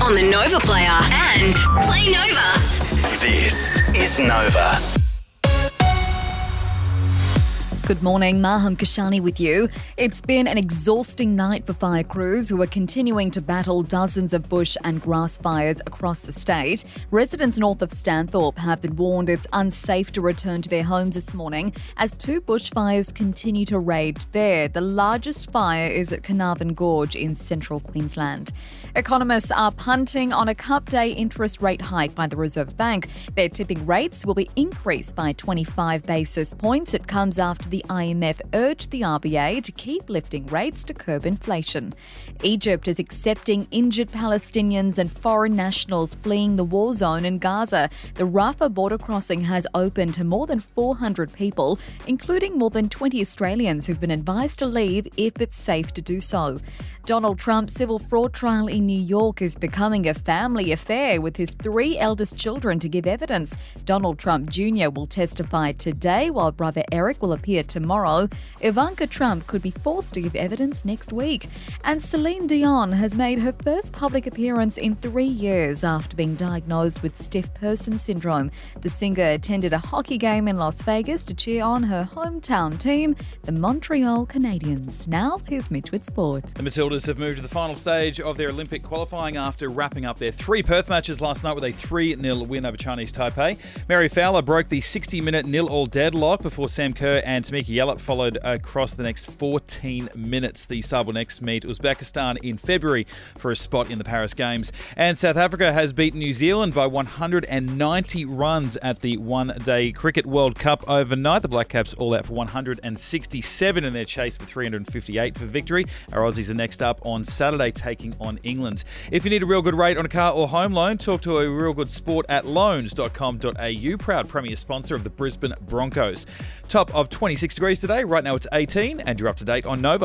on the Nova Player and Play Nova. This is Nova. Good morning, Maham Kashani with you. It's been an exhausting night for fire crews who are continuing to battle dozens of bush and grass fires across the state. Residents north of Stanthorpe have been warned it's unsafe to return to their homes this morning as two bushfires continue to rage there. The largest fire is at Carnarvon Gorge in central Queensland. Economists are punting on a cup day interest rate hike by the Reserve Bank. Their tipping rates will be increased by 25 basis points. It comes after the IMF urged the RBA to keep lifting rates to curb inflation. Egypt is accepting injured Palestinians and foreign nationals fleeing the war zone in Gaza. The Rafah border crossing has opened to more than 400 people, including more than 20 Australians who've been advised to leave if it's safe to do so. Donald Trump's civil fraud trial in New York is becoming a family affair with his three eldest children to give evidence. Donald Trump Jr. will testify today while brother Eric will appear tomorrow. Ivanka Trump could be forced to give evidence next week. And Celine Dion has made her first public appearance in three years after being diagnosed with stiff person syndrome. The singer attended a hockey game in Las Vegas to cheer on her hometown team, the Montreal Canadiens. Now, here's Mitch with sport. The Have moved to the final stage of their Olympic qualifying after wrapping up their three Perth matches last night with a 3 0 win over Chinese Taipei. Mary Fowler broke the 60 minute nil all deadlock before Sam Kerr and Tameka Yallop followed across the next 14 minutes. The Saba will next meet Uzbekistan in February for a spot in the Paris Games. And South Africa has beaten New Zealand by 190 runs at the one day Cricket World Cup overnight. The Black Caps all out for 167 in their chase for 358 for victory. Our Aussies are up on Saturday, taking on England. If you need a real good rate on a car or home loan, talk to a real good sport at loans.com.au, proud premier sponsor of the Brisbane Broncos. Top of 26 degrees today. Right now it's 18, and you're up to date on Nova.